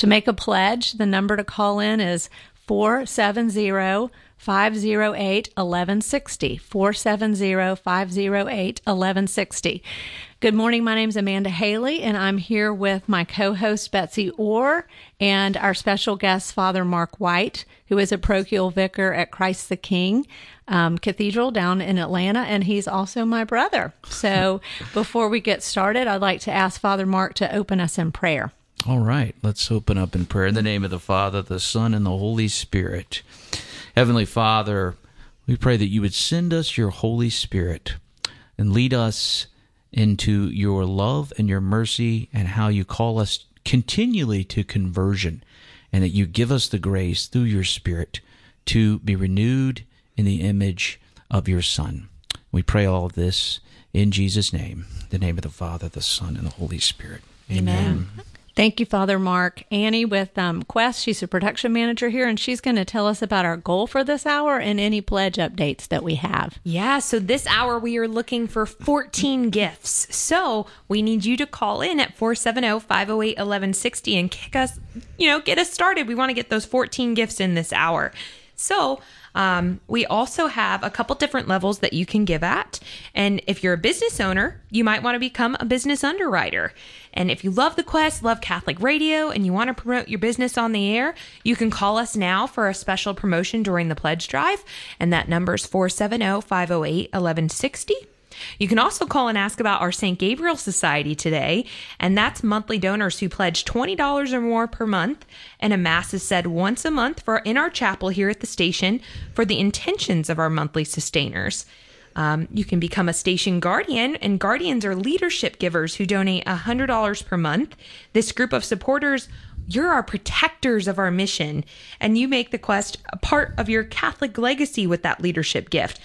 To make a pledge, the number to call in is 470 508 1160. 470 508 1160. Good morning. My name is Amanda Hailey, and I'm here with my co host, Betsy Orr, and our special guest, Father Mark White, who is a parochial vicar at Christ the King um, Cathedral down in Atlanta, and he's also my brother. So before we get started, I'd like to ask Father Mark to open us in prayer. All right, let's open up in prayer. In the name of the Father, the Son, and the Holy Spirit. Heavenly Father, we pray that you would send us your Holy Spirit and lead us into your love and your mercy and how you call us continually to conversion and that you give us the grace through your Spirit to be renewed in the image of your Son. We pray all of this in Jesus' name, the name of the Father, the Son, and the Holy Spirit. Amen. Amen. Thank you, Father Mark. Annie with um, Quest, she's a production manager here, and she's going to tell us about our goal for this hour and any pledge updates that we have. Yeah, so this hour we are looking for 14 gifts. So we need you to call in at 470 508 1160 and kick us, you know, get us started. We want to get those 14 gifts in this hour. So, um, we also have a couple different levels that you can give at. And if you're a business owner, you might want to become a business underwriter. And if you love the quest, love Catholic radio, and you want to promote your business on the air, you can call us now for a special promotion during the pledge drive. And that number is 470 508 1160. You can also call and ask about our St. Gabriel Society today, and that's monthly donors who pledge $20 or more per month, and a Mass is said once a month for in our chapel here at the station for the intentions of our monthly sustainers. Um, you can become a station guardian, and guardians are leadership givers who donate $100 per month. This group of supporters you're our protectors of our mission, and you make the quest a part of your Catholic legacy with that leadership gift.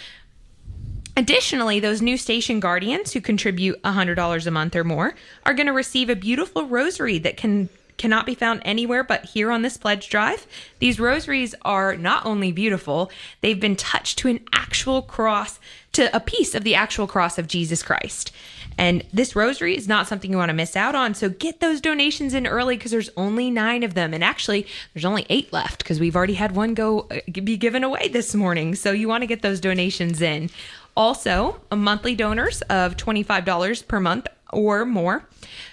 Additionally, those new station guardians who contribute $100 a month or more are going to receive a beautiful rosary that can cannot be found anywhere but here on this pledge drive. These rosaries are not only beautiful, they've been touched to an actual cross, to a piece of the actual cross of Jesus Christ. And this rosary is not something you want to miss out on. So get those donations in early because there's only nine of them. And actually, there's only eight left because we've already had one go uh, be given away this morning. So you want to get those donations in. Also, monthly donors of $25 per month or more.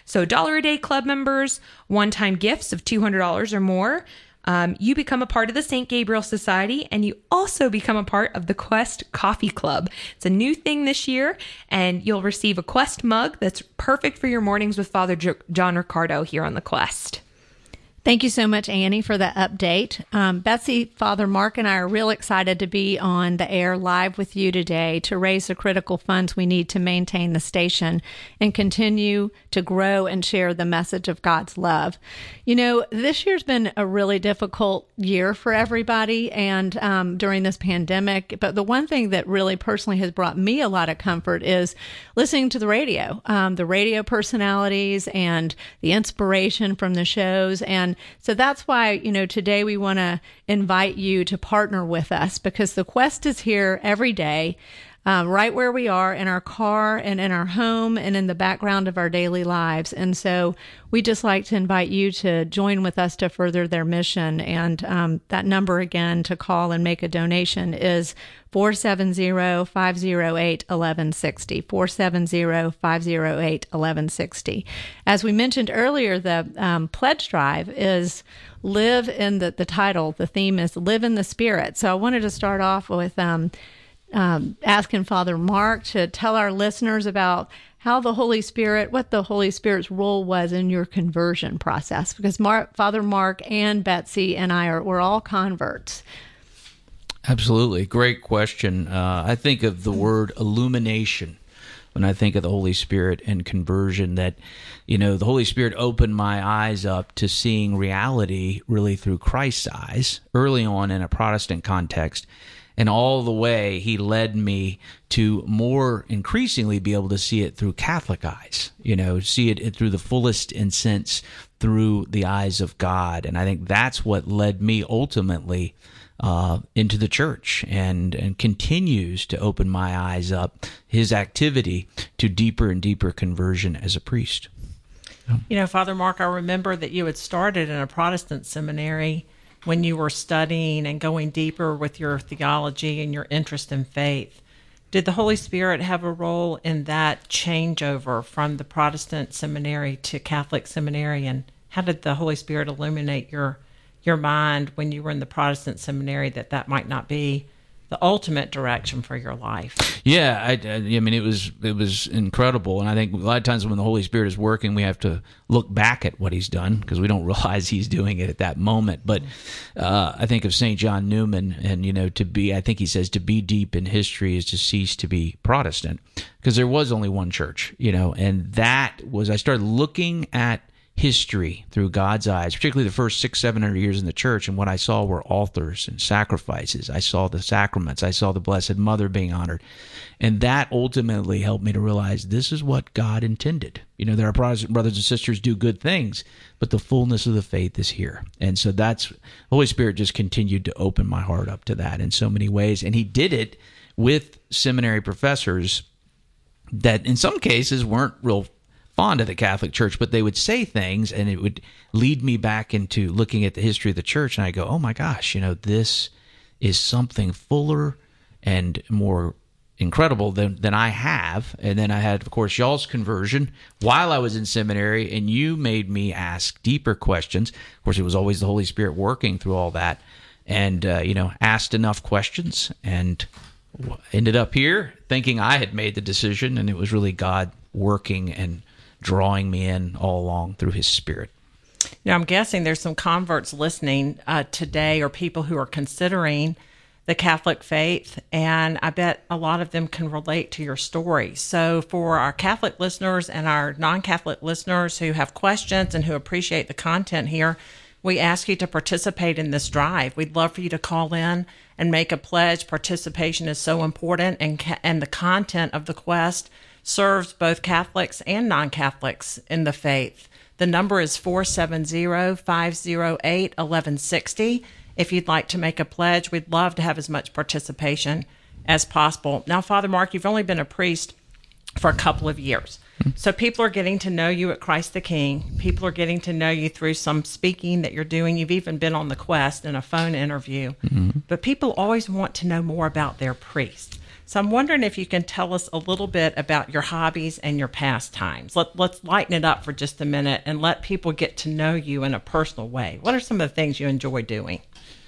So, dollar a day club members, one time gifts of $200 or more. Um, you become a part of the St. Gabriel Society and you also become a part of the Quest Coffee Club. It's a new thing this year, and you'll receive a Quest mug that's perfect for your mornings with Father John Riccardo here on the Quest. Thank you so much, Annie, for that update. Um, Betsy, Father Mark, and I are real excited to be on the air live with you today to raise the critical funds we need to maintain the station and continue to grow and share the message of God's love. You know, this year's been a really difficult year for everybody and um, during this pandemic. But the one thing that really personally has brought me a lot of comfort is listening to the radio, um, the radio personalities and the inspiration from the shows. And so that's why, you know, today we want to invite you to partner with us because the quest is here every day. Um, right where we are in our car and in our home and in the background of our daily lives. And so we just like to invite you to join with us to further their mission. And um, that number again to call and make a donation is 470-508-1160 470-508-1160 as we mentioned earlier the um, pledge drive is live in the, the title the theme is live in the spirit so i wanted to start off with um, um, asking father mark to tell our listeners about how the holy spirit what the holy spirit's role was in your conversion process because mark, father mark and betsy and i are we're all converts Absolutely. Great question. Uh, I think of the word illumination when I think of the Holy Spirit and conversion, that, you know, the Holy Spirit opened my eyes up to seeing reality really through Christ's eyes early on in a Protestant context. And all the way, he led me to more increasingly be able to see it through Catholic eyes, you know, see it through the fullest in sense through the eyes of God. And I think that's what led me ultimately uh, into the church and, and continues to open my eyes up his activity to deeper and deeper conversion as a priest. You know, Father Mark, I remember that you had started in a Protestant seminary when you were studying and going deeper with your theology and your interest in faith. Did the Holy Spirit have a role in that changeover from the Protestant seminary to Catholic seminary? And how did the Holy Spirit illuminate your your mind when you were in the Protestant seminary that that might not be the ultimate direction for your life. Yeah, I, I, mean, it was it was incredible, and I think a lot of times when the Holy Spirit is working, we have to look back at what He's done because we don't realize He's doing it at that moment. But uh, I think of Saint John Newman, and you know, to be, I think he says, to be deep in history is to cease to be Protestant, because there was only one church, you know, and that was I started looking at history through God's eyes, particularly the first six, seven hundred years in the church. And what I saw were altars and sacrifices. I saw the sacraments. I saw the Blessed Mother being honored. And that ultimately helped me to realize this is what God intended. You know, there are Protestant brothers and sisters do good things, but the fullness of the faith is here. And so that's, Holy Spirit just continued to open my heart up to that in so many ways. And He did it with seminary professors that in some cases weren't real fond of the Catholic Church, but they would say things and it would lead me back into looking at the history of the church. And I go, oh my gosh, you know, this is something fuller and more incredible than, than I have. And then I had, of course, y'all's conversion while I was in seminary, and you made me ask deeper questions. Of course, it was always the Holy Spirit working through all that. And, uh, you know, asked enough questions and ended up here thinking I had made the decision, and it was really God working and drawing me in all along through his spirit. Now, I'm guessing there's some converts listening uh, today or people who are considering the Catholic faith, and I bet a lot of them can relate to your story. So, for our Catholic listeners and our non Catholic listeners who have questions and who appreciate the content here, we ask you to participate in this drive. We'd love for you to call in and make a pledge. Participation is so important, and, and the content of the quest serves both Catholics and non Catholics in the faith. The number is 470 508 1160. If you'd like to make a pledge, we'd love to have as much participation as possible. Now, Father Mark, you've only been a priest for a couple of years. So people are getting to know you at Christ the King. People are getting to know you through some speaking that you're doing. You've even been on the quest in a phone interview. Mm-hmm. But people always want to know more about their priest. So I'm wondering if you can tell us a little bit about your hobbies and your pastimes. Let, let's lighten it up for just a minute and let people get to know you in a personal way. What are some of the things you enjoy doing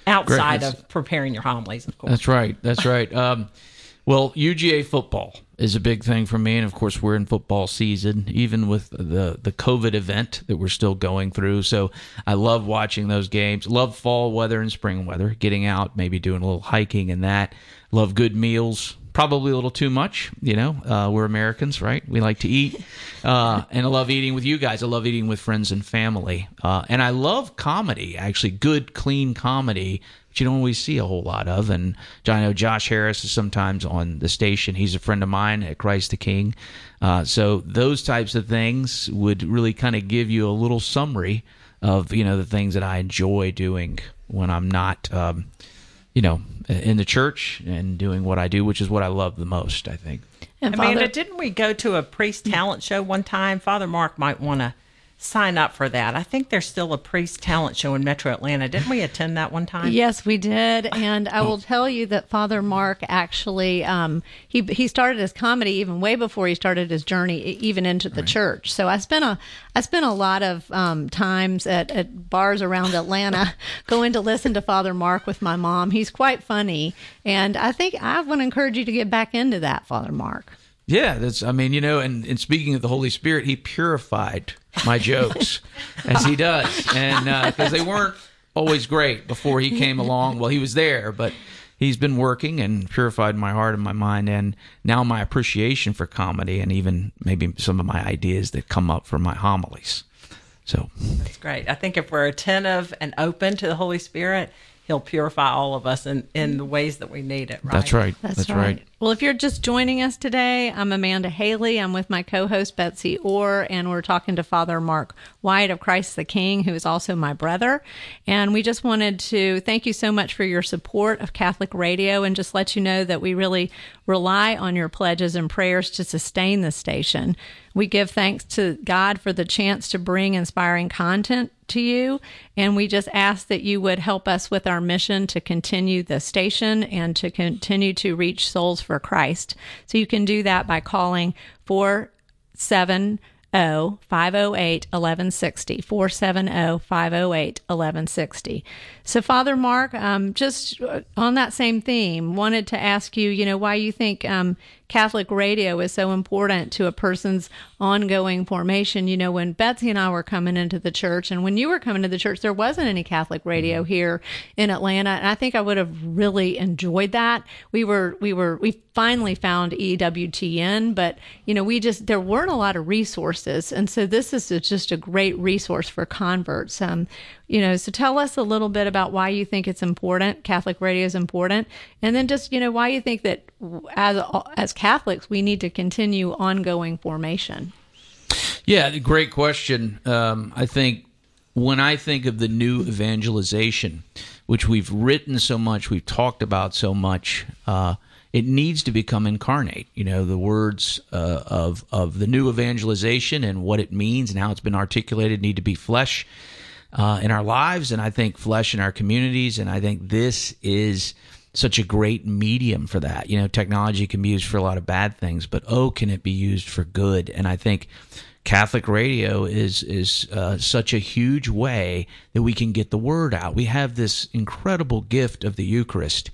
outside of preparing your homilies, of course? That's right. That's right. Um, well, UGA football is a big thing for me, and of course, we're in football season, even with the the COVID event that we're still going through. So I love watching those games. Love fall weather and spring weather, getting out, maybe doing a little hiking and that. Love good meals probably a little too much. You know, uh, we're Americans, right? We like to eat, uh, and I love eating with you guys. I love eating with friends and family, uh, and I love comedy. Actually, good, clean comedy, which you don't always see a whole lot of. And I know Josh Harris is sometimes on the station. He's a friend of mine at Christ the King. Uh, so those types of things would really kind of give you a little summary of you know the things that I enjoy doing when I'm not. Um, you know, in the church and doing what I do, which is what I love the most, I think. And Amanda, Father, didn't we go to a priest talent show one time? Father Mark might want to sign up for that. I think there's still a priest talent show in Metro Atlanta. Didn't we attend that one time? Yes, we did. And I will tell you that Father Mark actually um, he he started his comedy even way before he started his journey even into the right. church. So I spent a I spent a lot of um, times at, at bars around Atlanta going to listen to Father Mark with my mom. He's quite funny, and I think I want to encourage you to get back into that, Father Mark. Yeah, that's. I mean, you know, and, and speaking of the Holy Spirit, He purified my jokes as He does, and because uh, they weren't always great before He came along. Well, He was there, but He's been working and purified my heart and my mind, and now my appreciation for comedy, and even maybe some of my ideas that come up from my homilies. So that's great. I think if we're attentive and open to the Holy Spirit, He'll purify all of us in, in the ways that we need it. Right? That's right. That's, that's right. right. Well, if you're just joining us today, I'm Amanda Hailey. I'm with my co host, Betsy Orr, and we're talking to Father Mark White of Christ the King, who is also my brother. And we just wanted to thank you so much for your support of Catholic Radio and just let you know that we really rely on your pledges and prayers to sustain the station. We give thanks to God for the chance to bring inspiring content to you. And we just ask that you would help us with our mission to continue the station and to continue to reach souls for Christ. So you can do that by calling 470 508 1160. 470 508 1160. So, Father Mark, um, just on that same theme, wanted to ask you, you know, why you think um, Catholic radio is so important to a person's ongoing formation. You know, when Betsy and I were coming into the church, and when you were coming to the church, there wasn't any Catholic radio mm-hmm. here in Atlanta, and I think I would have really enjoyed that. We were, we were, we finally found EWTN, but you know, we just there weren't a lot of resources, and so this is just a great resource for converts. Um, you know, so tell us a little bit about why you think it's important, Catholic radio is important, and then just, you know, why you think that as as Catholics we need to continue ongoing formation. Yeah, great question. Um, I think when I think of the new evangelization, which we've written so much, we've talked about so much, uh, it needs to become incarnate. You know, the words uh, of of the new evangelization and what it means and how it's been articulated need to be flesh uh, in our lives, and I think flesh in our communities. And I think this is such a great medium for that. You know, technology can be used for a lot of bad things, but oh, can it be used for good? And I think Catholic radio is is uh, such a huge way that we can get the word out. We have this incredible gift of the Eucharist,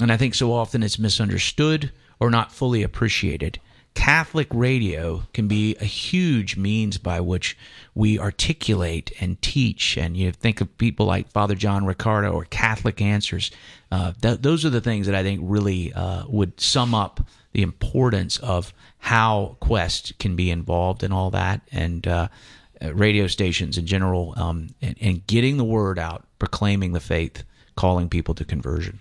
and I think so often it's misunderstood or not fully appreciated. Catholic radio can be a huge means by which we articulate and teach. And you think of people like Father John Riccardo or Catholic Answers. Uh, th- those are the things that I think really uh, would sum up the importance of how Quest can be involved in all that and uh, radio stations in general um, and, and getting the word out, proclaiming the faith, calling people to conversion.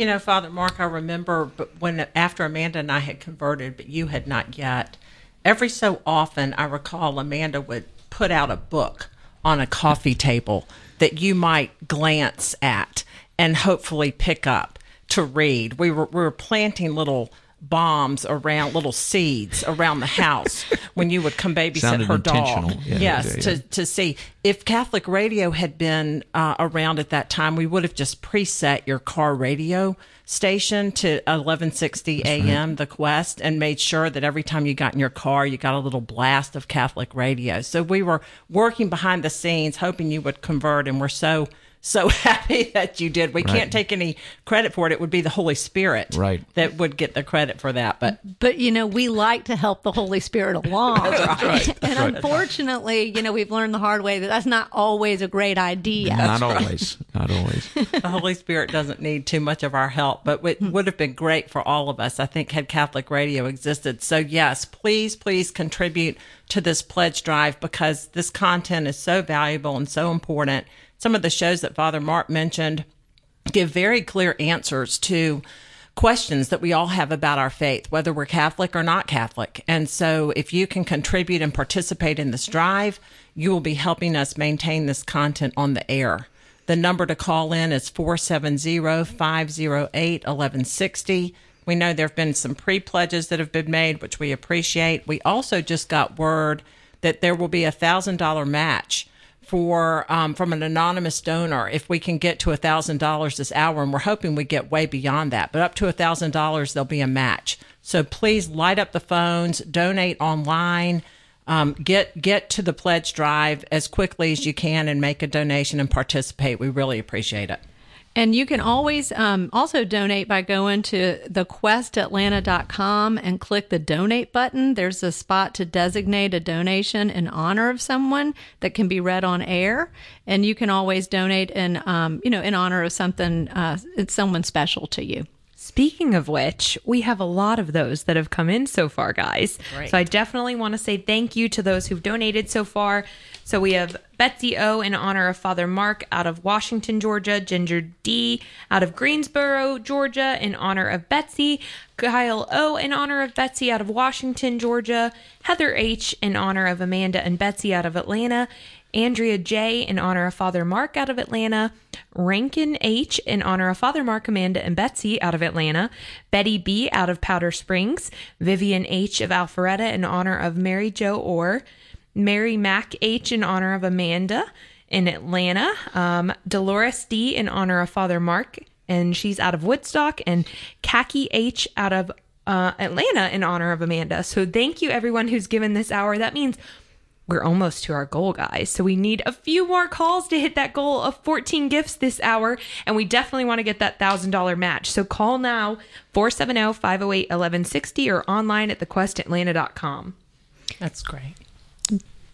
You know, Father Mark, I remember when after Amanda and I had converted, but you had not yet. Every so often, I recall Amanda would put out a book on a coffee table that you might glance at and hopefully pick up to read. We were, we were planting little bombs around little seeds around the house when you would come babysit Sounded her dog. Yeah, yes, yeah. to to see if Catholic radio had been uh, around at that time, we would have just preset your car radio station to 1160 a.m. Right. the Quest and made sure that every time you got in your car, you got a little blast of Catholic radio. So we were working behind the scenes, hoping you would convert, and we're so so happy that you did. We right. can't take any credit for it. It would be the Holy Spirit right. that would get the credit for that. But but you know, we like to help the Holy Spirit along. that's right. and right. unfortunately, you know, we've learned the hard way that that's not always a great idea. Not always. Not always. the Holy Spirit doesn't need too much of our help, but it would have been great for all of us. I think had Catholic radio existed. So yes, please, please contribute to this pledge drive because this content is so valuable and so important some of the shows that Father Mark mentioned give very clear answers to questions that we all have about our faith, whether we're Catholic or not Catholic. And so if you can contribute and participate in this drive, you will be helping us maintain this content on the air. The number to call in is 470 508 1160. We know there have been some pre pledges that have been made, which we appreciate. We also just got word that there will be a $1,000 match for um, from an anonymous donor if we can get to a thousand dollars this hour and we're hoping we get way beyond that but up to a thousand dollars there'll be a match. So please light up the phones donate online um, get get to the pledge drive as quickly as you can and make a donation and participate. We really appreciate it and you can always um, also donate by going to thequestatlanta.com and click the donate button. There's a spot to designate a donation in honor of someone that can be read on air. And you can always donate in, um, you know, in honor of something, uh, someone special to you. Speaking of which, we have a lot of those that have come in so far, guys. Great. So I definitely want to say thank you to those who've donated so far. So we have Betsy O in honor of Father Mark out of Washington, Georgia. Ginger D out of Greensboro, Georgia, in honor of Betsy. Kyle O in honor of Betsy out of Washington, Georgia. Heather H in honor of Amanda and Betsy out of Atlanta. Andrea J in honor of Father Mark out of Atlanta. Rankin H in honor of Father Mark, Amanda, and Betsy out of Atlanta. Betty B out of Powder Springs. Vivian H of Alpharetta in honor of Mary Jo Orr. Mary Mac H in honor of Amanda in Atlanta. Um, Dolores D in honor of Father Mark, and she's out of Woodstock. And Khaki H out of uh, Atlanta in honor of Amanda. So thank you everyone who's given this hour. That means we're almost to our goal, guys. So we need a few more calls to hit that goal of 14 gifts this hour. And we definitely want to get that $1,000 match. So call now 470 508 1160 or online at thequestatlanta.com. That's great.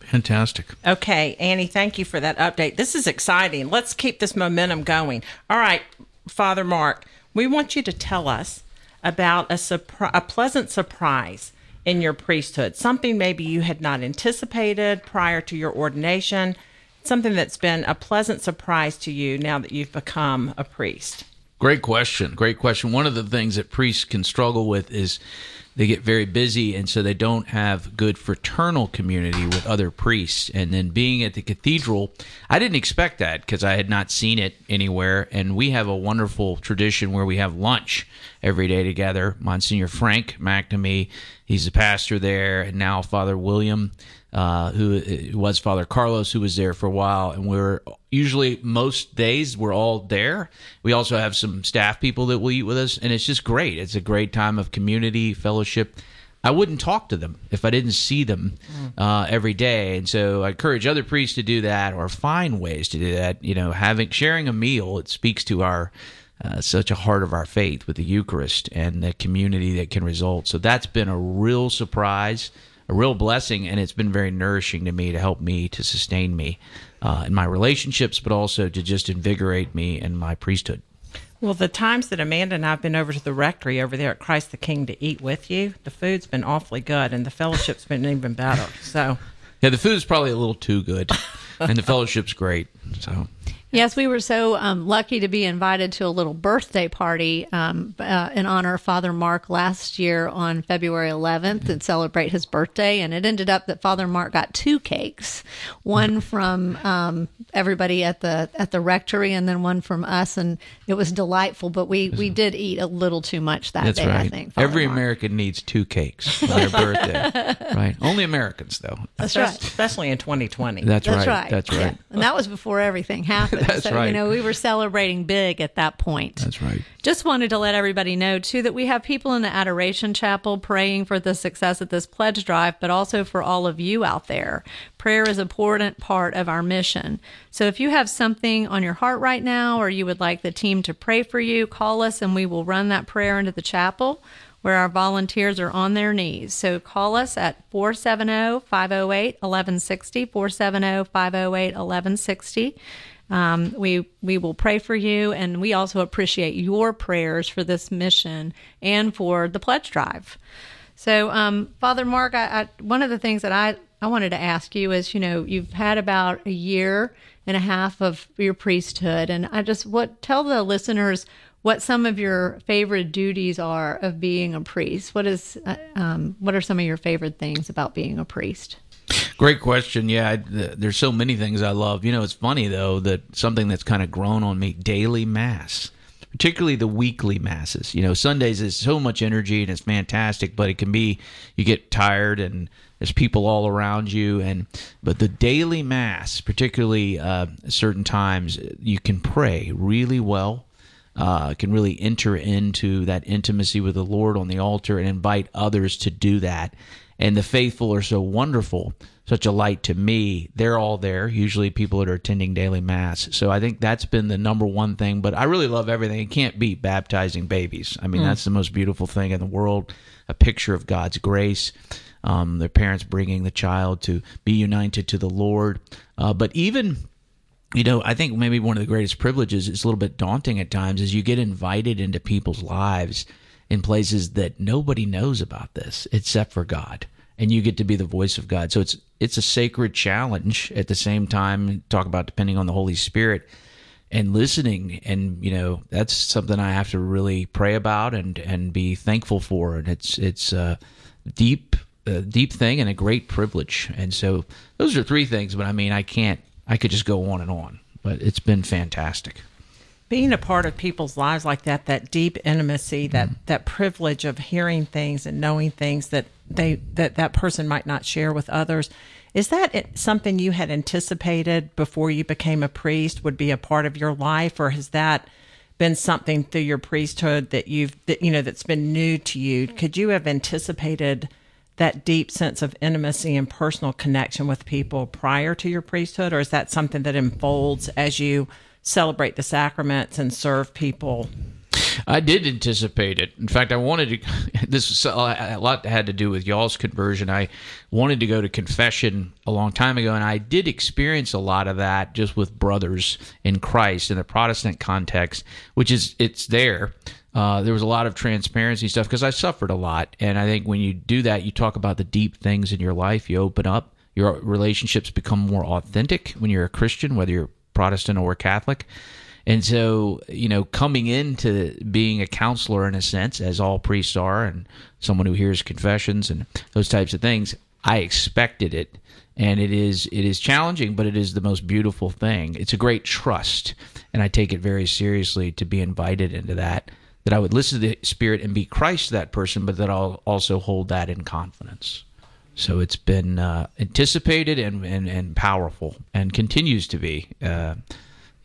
Fantastic. Okay, Annie, thank you for that update. This is exciting. Let's keep this momentum going. All right, Father Mark, we want you to tell us about a, surpri- a pleasant surprise in your priesthood, something maybe you had not anticipated prior to your ordination, something that's been a pleasant surprise to you now that you've become a priest. Great question. Great question. One of the things that priests can struggle with is they get very busy and so they don't have good fraternal community with other priests. And then being at the cathedral i didn't expect that because i had not seen it anywhere. And we have a wonderful tradition where we have lunch every day together. Monsignor frank mcnamee he's the pastor there. And now father william uh, who, who was Father Carlos, who was there for a while, and we're usually most days we're all there. We also have some staff people that will eat with us, and it's just great. It's a great time of community fellowship. I wouldn't talk to them if I didn't see them uh, every day, and so I encourage other priests to do that or find ways to do that. You know, having sharing a meal it speaks to our uh, such a heart of our faith with the Eucharist and the community that can result. So that's been a real surprise a real blessing, and it's been very nourishing to me to help me to sustain me uh, in my relationships, but also to just invigorate me in my priesthood. Well, the times that Amanda and I've been over to the rectory over there at Christ the King to eat with you, the food's been awfully good, and the fellowship's been even better. So, yeah, the food's probably a little too good, and the fellowship's great. So, Yes, we were so um, lucky to be invited to a little birthday party um, uh, in honor of Father Mark last year on February 11th and celebrate his birthday. And it ended up that Father Mark got two cakes, one from um, everybody at the at the rectory, and then one from us. And it was delightful. But we we did eat a little too much that that's day. right. I think Father every Mark. American needs two cakes on their birthday, right? Only Americans, though. That's right. especially in 2020. That's, That's right. right. That's Yeah. right. And that was before everything happened. That's so, right. you know, we were celebrating big at that point. That's right. Just wanted to let everybody know, too, that we have people in the Adoration Chapel praying for the success of this pledge drive, but also for all of you out there. Prayer is an important part of our mission. So if you have something on your heart right now or you would like the team to pray for you, call us and we will run that prayer into the chapel where our volunteers are on their knees. So call us at 470 508 1160, 470 508 1160. Um, we we will pray for you, and we also appreciate your prayers for this mission and for the pledge drive. So, um, Father Mark, I, I, one of the things that I I wanted to ask you is, you know, you've had about a year and a half of your priesthood, and I just what tell the listeners what some of your favorite duties are of being a priest. What is uh, um, what are some of your favorite things about being a priest? Great question. Yeah, I, th- there's so many things I love. You know, it's funny though that something that's kind of grown on me: daily mass, particularly the weekly masses. You know, Sundays is so much energy and it's fantastic, but it can be you get tired and there's people all around you, and but the daily mass, particularly uh, certain times, you can pray really well. Uh, can really enter into that intimacy with the Lord on the altar and invite others to do that and the faithful are so wonderful such a light to me. They're all there usually people that are attending daily mass. So i think that's been the number one thing but i really love everything. It can't beat baptizing babies. I mean that's the most beautiful thing in the world a picture of god's grace um, their parents bringing the child to be united to the lord. Uh, but even you know, I think maybe one of the greatest privileges, it's a little bit daunting at times, is you get invited into people's lives in places that nobody knows about this except for God. And you get to be the voice of God. So it's it's a sacred challenge at the same time, talk about depending on the Holy Spirit and listening and you know that's something I have to really pray about and and be thankful for and it's it's a deep a deep thing and a great privilege and so those are three things but I mean I can't I could just go on and on but it's been fantastic being a part of people's lives like that that deep intimacy that mm. that privilege of hearing things and knowing things that they that that person might not share with others is that something you had anticipated before you became a priest would be a part of your life, or has that been something through your priesthood that you've that you know that's been new to you? Could you have anticipated that deep sense of intimacy and personal connection with people prior to your priesthood, or is that something that unfolds as you celebrate the sacraments and serve people I did anticipate it. In fact, I wanted to. This was a lot had to do with y'all's conversion. I wanted to go to confession a long time ago, and I did experience a lot of that just with brothers in Christ in the Protestant context, which is it's there. Uh, there was a lot of transparency stuff because I suffered a lot, and I think when you do that, you talk about the deep things in your life. You open up. Your relationships become more authentic when you're a Christian, whether you're Protestant or Catholic. And so, you know, coming into being a counselor in a sense, as all priests are, and someone who hears confessions and those types of things, I expected it. And it is it is challenging, but it is the most beautiful thing. It's a great trust, and I take it very seriously to be invited into that. That I would listen to the Spirit and be Christ to that person, but that I'll also hold that in confidence. So it's been uh, anticipated and, and, and powerful, and continues to be. Uh,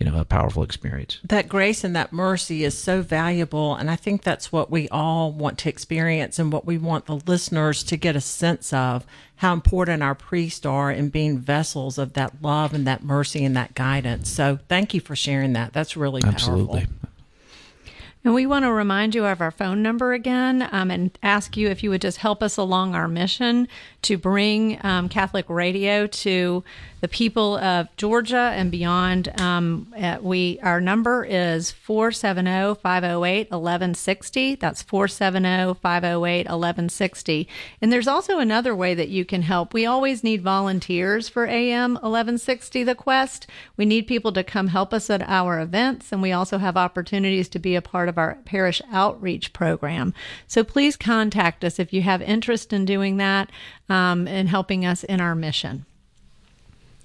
you know a powerful experience that grace and that mercy is so valuable and i think that's what we all want to experience and what we want the listeners to get a sense of how important our priests are in being vessels of that love and that mercy and that guidance so thank you for sharing that that's really absolutely powerful. And we want to remind you of our phone number again um, and ask you if you would just help us along our mission to bring um, Catholic radio to the people of Georgia and beyond. Um, uh, we our number is 470-508-1160. That's 470-508-1160. And there's also another way that you can help. We always need volunteers for AM 1160 The Quest. We need people to come help us at our events and we also have opportunities to be a part of our parish outreach program. So please contact us if you have interest in doing that um, and helping us in our mission.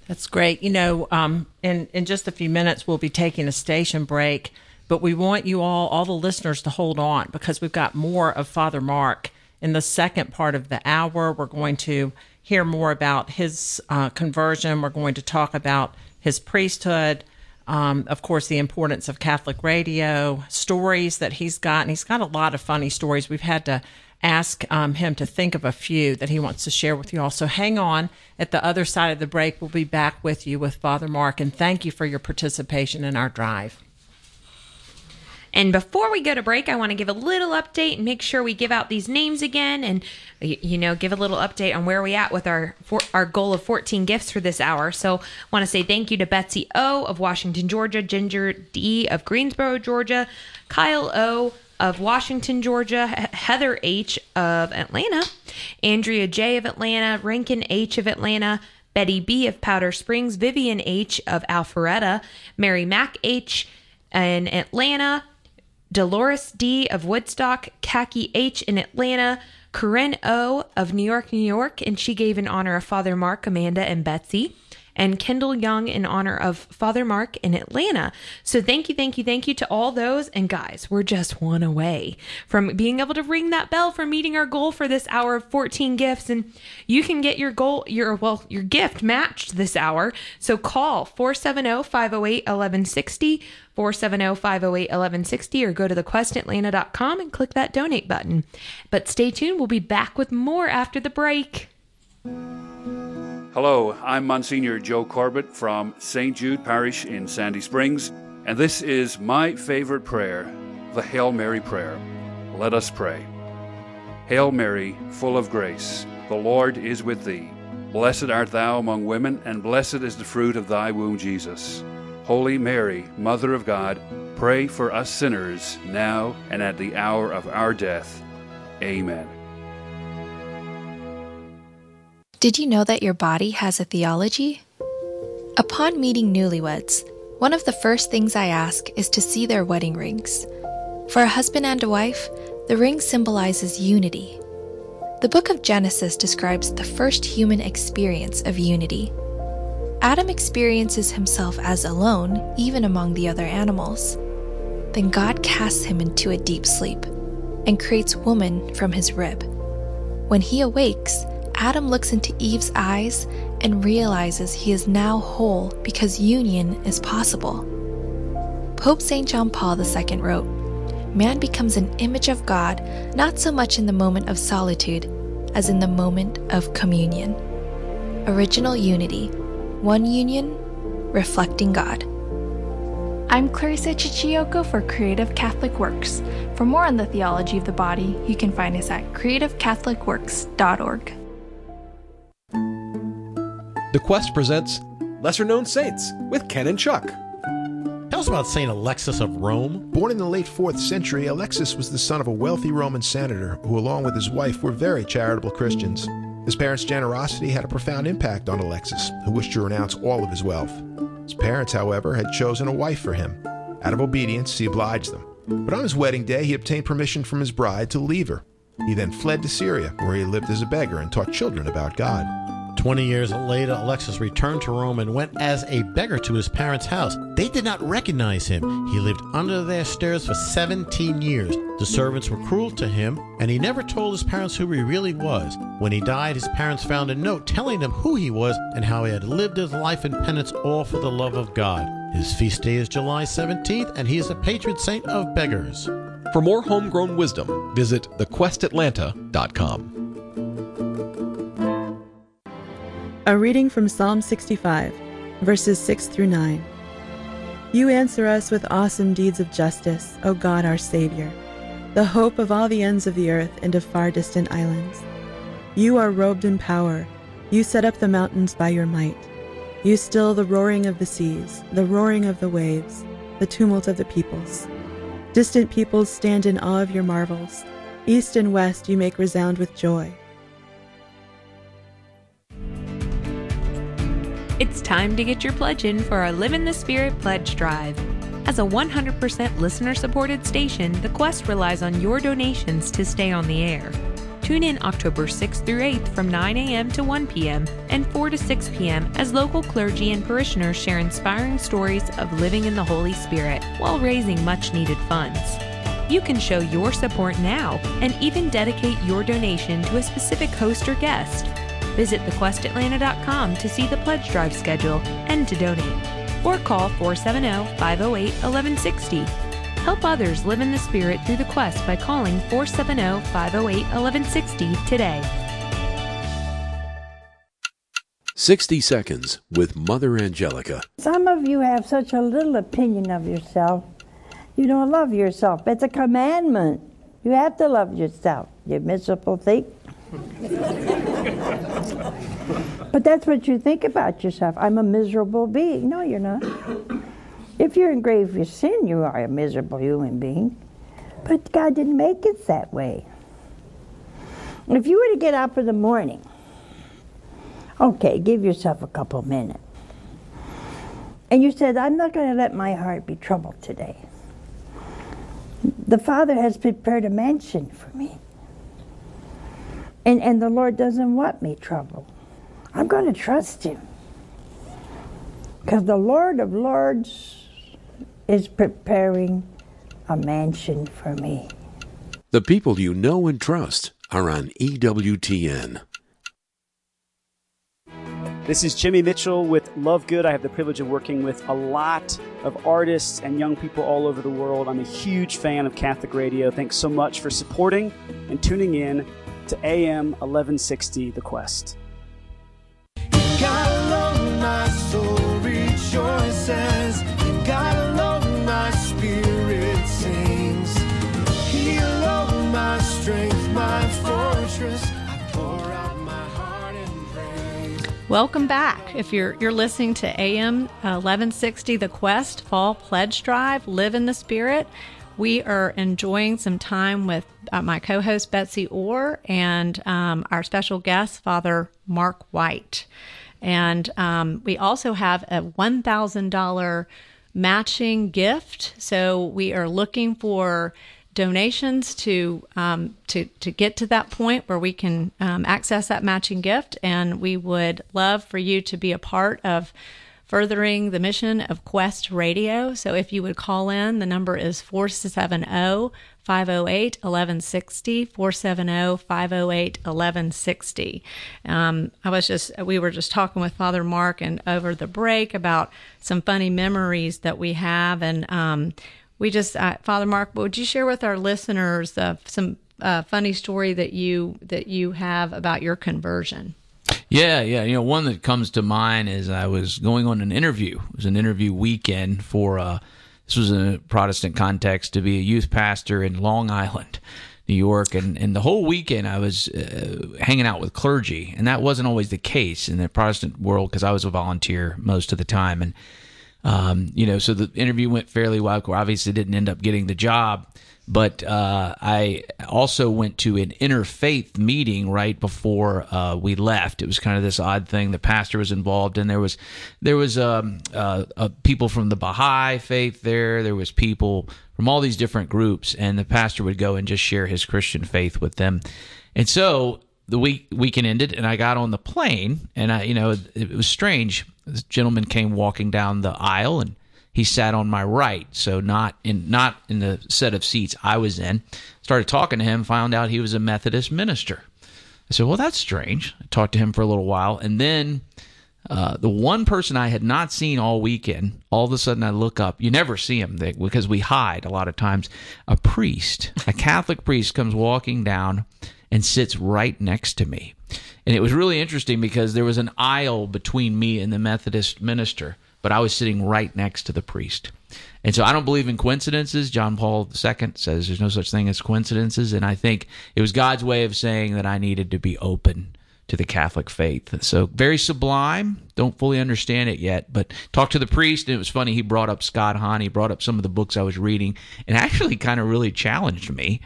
That's great. You know, um, in in just a few minutes, we'll be taking a station break, but we want you all, all the listeners, to hold on because we've got more of Father Mark in the second part of the hour. We're going to hear more about his uh, conversion. We're going to talk about his priesthood. Um, of course, the importance of Catholic radio, stories that he's got, and he's got a lot of funny stories. We've had to ask um, him to think of a few that he wants to share with you all. So hang on. At the other side of the break, we'll be back with you with Father Mark, and thank you for your participation in our drive. And before we go to break, I want to give a little update and make sure we give out these names again and you know, give a little update on where we at with our for, our goal of 14 gifts for this hour. So, I want to say thank you to Betsy O of Washington, Georgia, Ginger D of Greensboro, Georgia, Kyle O of Washington, Georgia, Heather H. of Atlanta, Andrea J. of Atlanta, Rankin H. of Atlanta, Betty B. of Powder Springs, Vivian H. of Alpharetta, Mary Mac H. in Atlanta, Dolores D. of Woodstock, Khaki H. in Atlanta, Corinne O. of New York, New York, and she gave in honor of Father Mark, Amanda, and Betsy and Kendall Young in honor of Father Mark in Atlanta. So thank you, thank you, thank you to all those. And guys, we're just one away from being able to ring that bell for meeting our goal for this hour of 14 gifts. And you can get your goal, your, well, your gift matched this hour. So call 470 508 1160. 470-508-1160 or go to thequestatlanta.com and click that donate button. But stay tuned, we'll be back with more after the break. Hello, I'm Monsignor Joe Corbett from St. Jude Parish in Sandy Springs, and this is my favorite prayer, the Hail Mary prayer. Let us pray. Hail Mary, full of grace, the Lord is with thee. Blessed art thou among women, and blessed is the fruit of thy womb, Jesus. Holy Mary, Mother of God, pray for us sinners, now and at the hour of our death. Amen. Did you know that your body has a theology? Upon meeting newlyweds, one of the first things I ask is to see their wedding rings. For a husband and a wife, the ring symbolizes unity. The book of Genesis describes the first human experience of unity. Adam experiences himself as alone, even among the other animals. Then God casts him into a deep sleep and creates woman from his rib. When he awakes, Adam looks into Eve's eyes and realizes he is now whole because union is possible. Pope St. John Paul II wrote, Man becomes an image of God not so much in the moment of solitude as in the moment of communion. Original unity, one union, reflecting God. I'm Clarissa Chichioko for Creative Catholic Works. For more on the theology of the body, you can find us at creativecatholicworks.org. The Quest presents Lesser Known Saints with Ken and Chuck. Tell us about St. Alexis of Rome. Born in the late 4th century, Alexis was the son of a wealthy Roman senator who, along with his wife, were very charitable Christians. His parents' generosity had a profound impact on Alexis, who wished to renounce all of his wealth. His parents, however, had chosen a wife for him. Out of obedience, he obliged them. But on his wedding day, he obtained permission from his bride to leave her. He then fled to Syria, where he lived as a beggar and taught children about God. Twenty years later, Alexis returned to Rome and went as a beggar to his parents' house. They did not recognize him. He lived under their stairs for 17 years. The servants were cruel to him, and he never told his parents who he really was. When he died, his parents found a note telling them who he was and how he had lived his life in penance all for the love of God. His feast day is July 17th, and he is a patron saint of beggars. For more homegrown wisdom, visit thequestatlanta.com. A reading from Psalm 65, verses 6 through 9. You answer us with awesome deeds of justice, O God our Savior, the hope of all the ends of the earth and of far distant islands. You are robed in power. You set up the mountains by your might. You still the roaring of the seas, the roaring of the waves, the tumult of the peoples. Distant peoples stand in awe of your marvels. East and west you make resound with joy. It's time to get your pledge in for our Live in the Spirit pledge drive. As a 100% listener supported station, The Quest relies on your donations to stay on the air. Tune in October 6th through 8th from 9 a.m. to 1 p.m. and 4 to 6 p.m. as local clergy and parishioners share inspiring stories of living in the Holy Spirit while raising much needed funds. You can show your support now and even dedicate your donation to a specific host or guest. Visit thequestatlanta.com to see the pledge drive schedule and to donate. Or call 470 508 1160. Help others live in the Spirit through the quest by calling 470 508 1160 today. 60 Seconds with Mother Angelica. Some of you have such a little opinion of yourself. You don't love yourself. It's a commandment. You have to love yourself, you miserable thing. but that's what you think about yourself. I'm a miserable being. No, you're not. If you're in grave sin, you are a miserable human being. But God didn't make it that way. If you were to get up in the morning, okay, give yourself a couple minutes, and you said, I'm not going to let my heart be troubled today. The Father has prepared a mansion for me. And, and the Lord doesn't want me trouble. I'm going to trust Him. Because the Lord of Lords is preparing a mansion for me. The people you know and trust are on E EWTN. This is Jimmy Mitchell with Love Good. I have the privilege of working with a lot of artists and young people all over the world. I'm a huge fan of Catholic radio. Thanks so much for supporting and tuning in to AM 1160 The Quest. God alone, my soul rejoices. God alone, my spirit sings. He alone, my strength, my fortress. I pour out my heart in praise. Welcome back. If you're you're listening to AM 1160 The Quest Fall Pledge Drive, Live in the Spirit, we are enjoying some time with uh, my co-host Betsy Orr and um, our special guest Father Mark White. And um, we also have a $1,000 matching gift. So we are looking for donations to um, to to get to that point where we can um, access that matching gift, and we would love for you to be a part of furthering the mission of Quest Radio. So if you would call in, the number is 470 508 1160, 470 508 1160. Um, I was just, we were just talking with Father Mark and over the break about some funny memories that we have. And um, we just, uh, Father Mark, would you share with our listeners uh, some uh, funny story that you that you have about your conversion? Yeah, yeah. You know, one that comes to mind is I was going on an interview. It was an interview weekend for uh, this was a Protestant context to be a youth pastor in Long Island, New York, and and the whole weekend I was uh, hanging out with clergy, and that wasn't always the case in the Protestant world because I was a volunteer most of the time, and um, you know, so the interview went fairly well. Obviously, didn't end up getting the job, but uh, I also went to an interfaith meeting right before uh, we left. It was kind of this odd thing. The pastor was involved, and there was there was um, uh, uh, people from the Baha'i faith there. There was people from all these different groups, and the pastor would go and just share his Christian faith with them. And so the week weekend ended, and I got on the plane, and I, you know, it, it was strange. This gentleman came walking down the aisle, and he sat on my right, so not in not in the set of seats I was in. Started talking to him, found out he was a Methodist minister. I said, "Well, that's strange." I talked to him for a little while, and then uh, the one person I had not seen all weekend, all of a sudden I look up. You never see him because we hide a lot of times. A priest, a Catholic priest, comes walking down and sits right next to me. And it was really interesting because there was an aisle between me and the Methodist minister, but I was sitting right next to the priest. And so I don't believe in coincidences. John Paul II says there's no such thing as coincidences. And I think it was God's way of saying that I needed to be open to the Catholic faith. So very sublime. Don't fully understand it yet, but talked to the priest, and it was funny. He brought up Scott Hahn. He brought up some of the books I was reading, and actually kind of really challenged me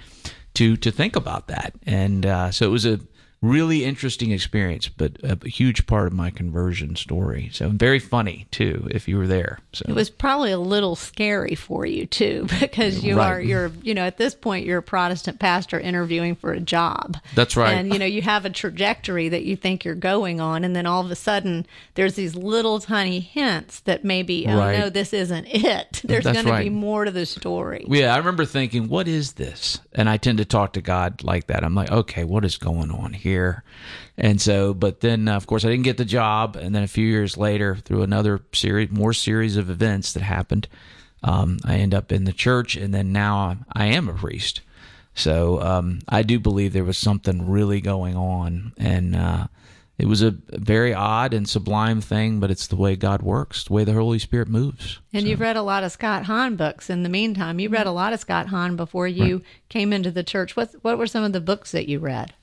to to think about that. And uh, so it was a really interesting experience, but a, huge part of my conversion story. So very funny too, if you were there. So It was probably a little scary for you too, because you Right. are you're you know at this point you're a Protestant pastor interviewing for a job. That's right. And you know you have a trajectory that you think you're going on, and then all of a sudden there's these little tiny hints that maybe oh Right. no this isn't it. There's going to be more to the story. Yeah, I remember thinking, what is this? And I tend to talk to God like that. I'm like, okay, what is going on here? And so, but then, uh, of course, I didn't get the job. And then a few years later, through another series, more series of events that happened, um, I end up in the church. And then now I'm, I am a priest. So um, I do believe there was something really going on. And uh, it was a very odd and sublime thing, but it's the way God works, the way the Holy Spirit moves. And you've read a lot of Scott Hahn books in the meantime. You read a lot of Scott Hahn before you came into the church. What what were some of the books that you read?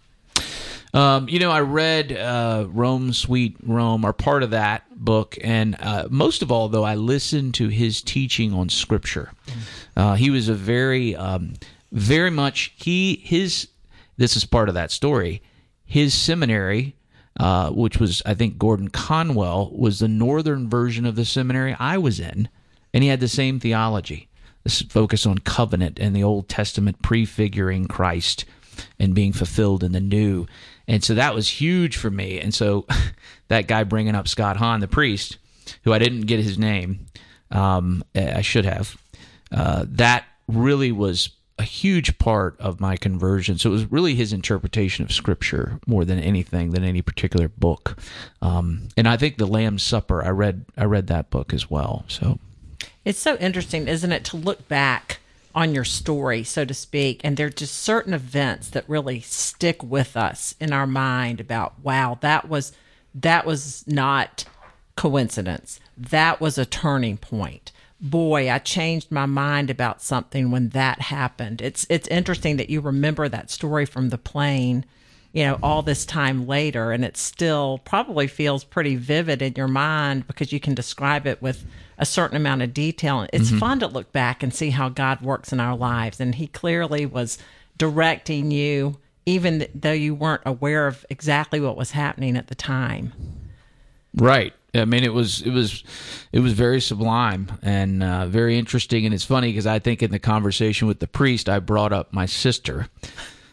Um, you know, I read uh, Rome, Sweet Home, or part of that book, and uh, most of all, though, I listened to his teaching on Scripture. Uh, he was a very, um, very much he his. This is part of that story. His seminary, uh, which was I think Gordon Conwell, was the northern version of the seminary I was in, and he had the same theology. This focus on covenant and the Old Testament prefiguring Christ and being fulfilled in the new. And so that was huge for me. And so that guy bringing up Scott Hahn, the priest, who I didn't get his name, um, I should have, uh, that really was a huge part of my conversion. So it was really his interpretation of Scripture more than anything, than any particular book. Um, and I think the Lamb's Supper, I read, I read that book as well. So It's so interesting, isn't it, to look back on your story, so to speak, and there are just certain events that really stick with us in our mind about, wow, that was that was not coincidence. That was a turning point. Boy, I changed my mind about something when that happened. It's it's interesting that you remember that story from the plane you know, all this time later, and it still probably feels pretty vivid in your mind because you can describe it with a certain amount of detail. It's Mhm. fun to look back and see how God works in our lives, and He clearly was directing you, even though you weren't aware of exactly what was happening at the time. Right. I mean, it was it was it was very sublime and uh, very interesting, and it's funny because I think in the conversation with the priest, I brought up my sister,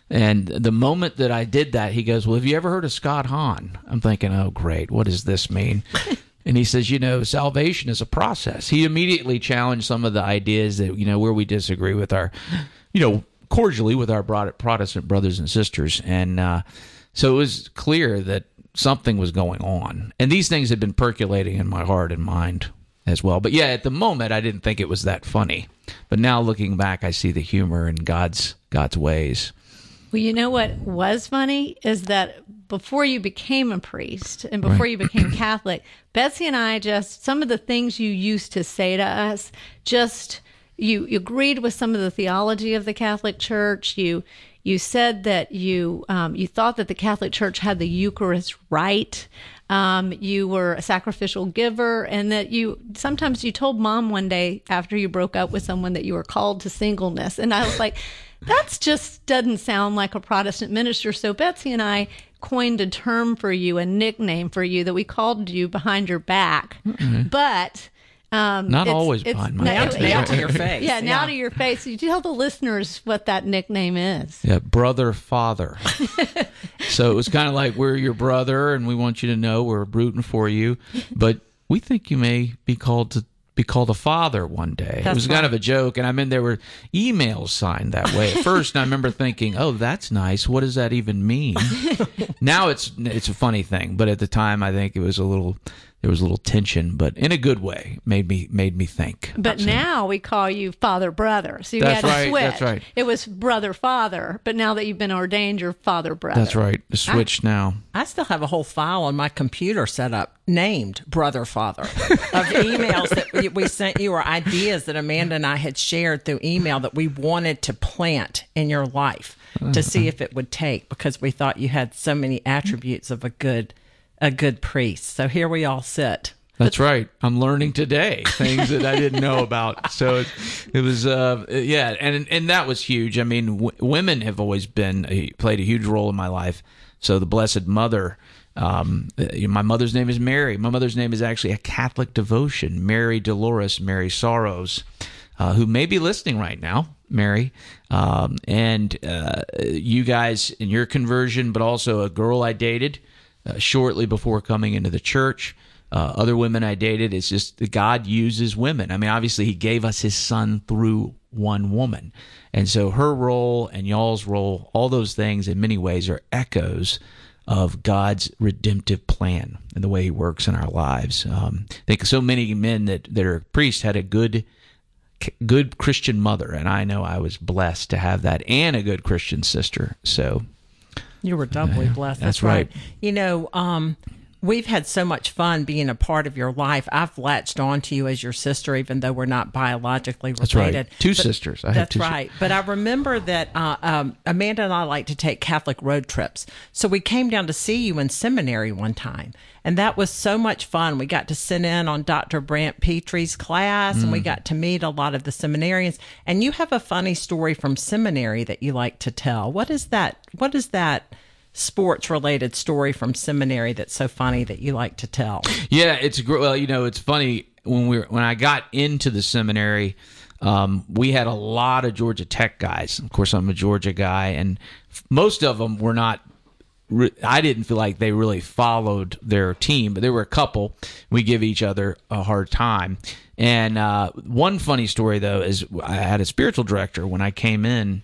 and the moment that I did that, he goes, "Well, have you ever heard of Scott Hahn?" I'm thinking, "Oh, great, what does this mean?" and he says, "You know, salvation is a process." He immediately challenged some of the ideas that you know where we disagree with our, you know, cordially with our Protestant brothers and sisters, and uh, so it was clear that something was going on. And these things had been percolating in my heart and mind as well. But yeah, at the moment I didn't think it was that funny. But now looking back I see the humor in God's God's ways. Well, you know what was funny is that before you became a priest and before Right. you became Catholic, Betsy and I just some of the things you used to say to us, just you, you agreed with some of the theology of the Catholic Church. You you said that you um, you thought that the Catholic Church had the Eucharist right. Um, you were a sacrificial giver, and that you sometimes you told mom one day after you broke up with someone that you were called to singleness, and I was like, that's just doesn't sound like a Protestant minister. So Betsy and I coined a term for you, a nickname for you that we called you behind your back, Mhm. but. Um, Not it's- always it's behind my now- back. Now to your face. Yeah, now to your face. You tell the listeners what that nickname is. Yeah, brother father. so it was kind of like we're your brother and we want you to know we're rooting for you, but we think you may be called to be called a father one day. it That's was kind of a joke and I mean there were emails signed that way at first and I remember thinking, "Oh, that's nice. What does that even mean?" now it's it's a funny thing, but at the time I think it was a little there was a little tension, but in a good way. Made me made me think. But now we call you father brother. So you That's had to right, switch. that's right. It was brother father, but now that you've been ordained, you're father brother. That's right. The switch now. I still have a whole file on my computer set up named Brother Father of emails that we, we sent you or ideas that Amanda and I had shared through email that we wanted to plant in your life to see uh-huh. if it would take because we thought you had so many attributes of a good a good priest. So here we all sit. That's right. I'm learning today things that I didn't know about. So it, it was, uh, yeah, and and that was huge. I mean, w- women have always been a, played a huge role in my life. So the Blessed Mother. Um, uh, my mother's name is Mary. My mother's name is actually a Catholic devotion, Mary Dolores, Mary Sorrows, uh, who may be listening right now, Mary. Um, and uh, you guys in your conversion, but also a girl I dated uh, shortly before coming into the church. Uh, other women I dated, it's just that God uses women. I mean, obviously, He gave us His Son through one woman. And so her role and y'all's role, all those things in many ways are echoes of God's redemptive plan and the way He works in our lives. Um, I think so many men that, that are priests had a good good Christian mother, and I know I was blessed to have that and a good Christian sister. So You were doubly blessed. that's That's, right. You know, um, we've had so much fun being a part of your life. I've latched on to you as your sister, even though we're not biologically That's right. related. Two sisters. I have that's two right. But I remember that uh, um, Amanda and I like to take Catholic road trips. So we came down to see you in seminary one time. And that was so much fun. We got to sit in on Dr. Brant Pitre's class and we Mm. got to meet a lot of the seminarians. And you have a funny story from seminary that you like to tell. What is that? What is that sports related story from seminary that's so funny that you like to tell? Yeah, it's gr- well, you know, it's funny when we were, when I got into the seminary, um, we had a lot of Georgia Tech guys. Of course, I'm a Georgia guy, and most of them were not. I didn't feel like they really followed their team, but there were a couple. We give each other a hard time. And uh, one funny story though is I had a spiritual director when I came in.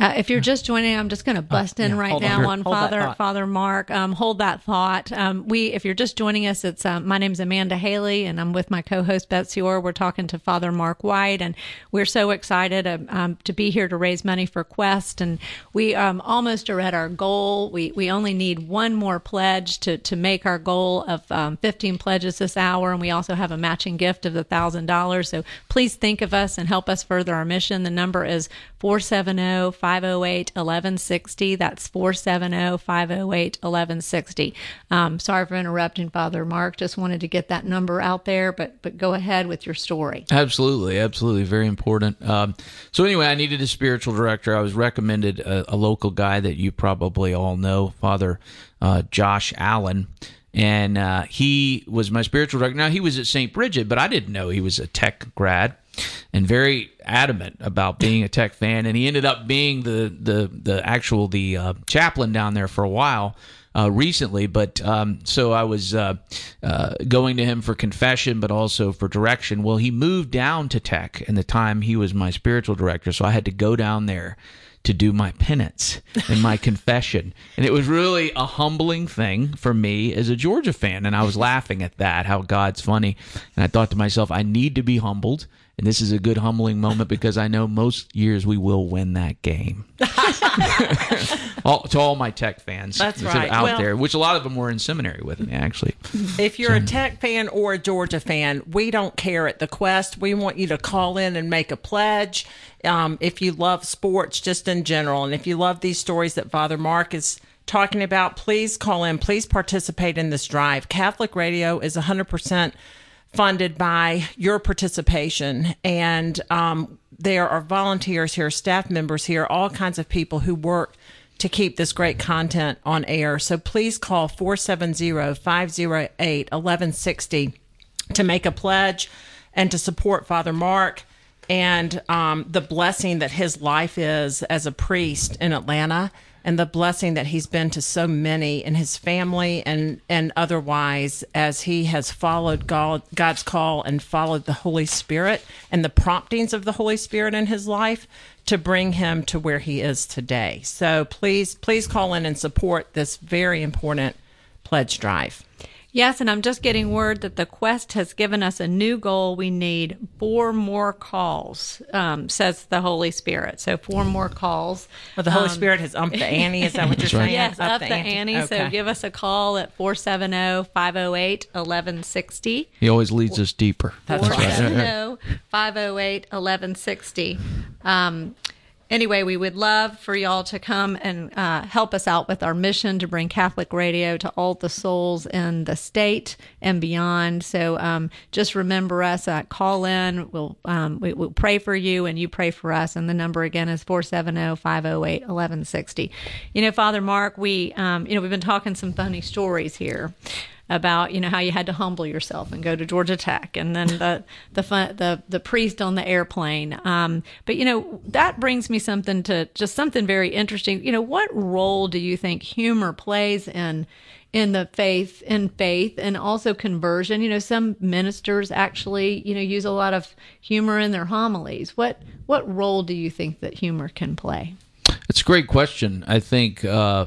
Uh, if you're just joining, I'm just going to bust in yeah, right now on. on, Father. Father Mark. Um, hold that thought. Um, we, if you're just joining us, it's um, my name's Amanda Hailey, and I'm with my co-host Betsy Orr. We're talking to Father Mark White, and we're so excited um, um, to be here to raise money for Quest. And we um, almost are at our goal. We we only need one more pledge to to make our goal of um, 15 pledges this hour, and we also have a matching gift of the thousand dollars. So please think of us and help us further our mission. The number is 470 508 1160. That's 470 508 1160. Um, sorry for interrupting, Father Mark. Just wanted to get that number out there, but, but go ahead with your story. Absolutely, absolutely, very important. Um, so anyway, I needed a spiritual director. I was recommended a, a local guy that you probably all know, Father uh, Josh Allen, and uh, he was my spiritual director. Now he was at St. Bridget, but I didn't know he was a tech grad, and very adamant about being a tech fan. And he ended up being the the the actual the uh, chaplain down there for a while uh, recently. But um, so I was uh, uh, going to him for confession, but also for direction. Well, he moved down to tech in the time he was my spiritual director, so I had to go down there to do my penance and my confession. And it was really a humbling thing for me as a Georgia fan. And I was laughing at that, how God's funny. And I thought to myself, I need to be humbled. And this is a good humbling moment because I know most years we will win that game. all, to all my tech fans That's right. out Well- there, which a lot of them were in seminary with me, actually. If you're a Tech fan or a Georgia fan, we don't care at the Quest. We want you to call in and make a pledge. Um, if you love sports, just in general, and if you love these stories that Father Mark is talking about, please call in. Please participate in this drive. Catholic Radio is 100% funded by your participation. And um, there are volunteers here, staff members here, all kinds of people who work to keep this great content on air. So please call 470 508 1160 to make a pledge and to support Father Mark and um, the blessing that his life is as a priest in Atlanta and the blessing that he's been to so many in his family and, and otherwise as he has followed God, God's call and followed the Holy Spirit and the promptings of the Holy Spirit in his life to bring him to where he is today. So please, please call in and support this very important pledge drive. Yes, and I'm just getting word that the Quest has given us a new goal. We need four more calls, um, says the Holy Spirit. So four more calls. Well, the Holy Um, Spirit has upped the ante. Is that what you're saying? Yes, up, the, ante. ante. So give us a call at oh, 470 508 1160. He always leads us deeper. That's right. 508 1160. Um, anyway, we would love for y'all to come and uh, help us out with our mission to bring Catholic radio to all the souls in the state and beyond. So um, just remember us. Uh, call in. We'll um, we, we'll pray for you, and you pray for us. And the number again is 470-508-1160. You know, Father Mark, we um, you know we've been talking some funny stories here about you know how you had to humble yourself and go to Georgia Tech, and then the the fun, the the priest on the airplane. Um, but you know that brings me something to just something very interesting. You know, what role do you think humor plays in in the faith in faith and also conversion? You know, some ministers actually you know use a lot of humor in their homilies. What what role do you think that humor can play? It's a great question. I think, uh,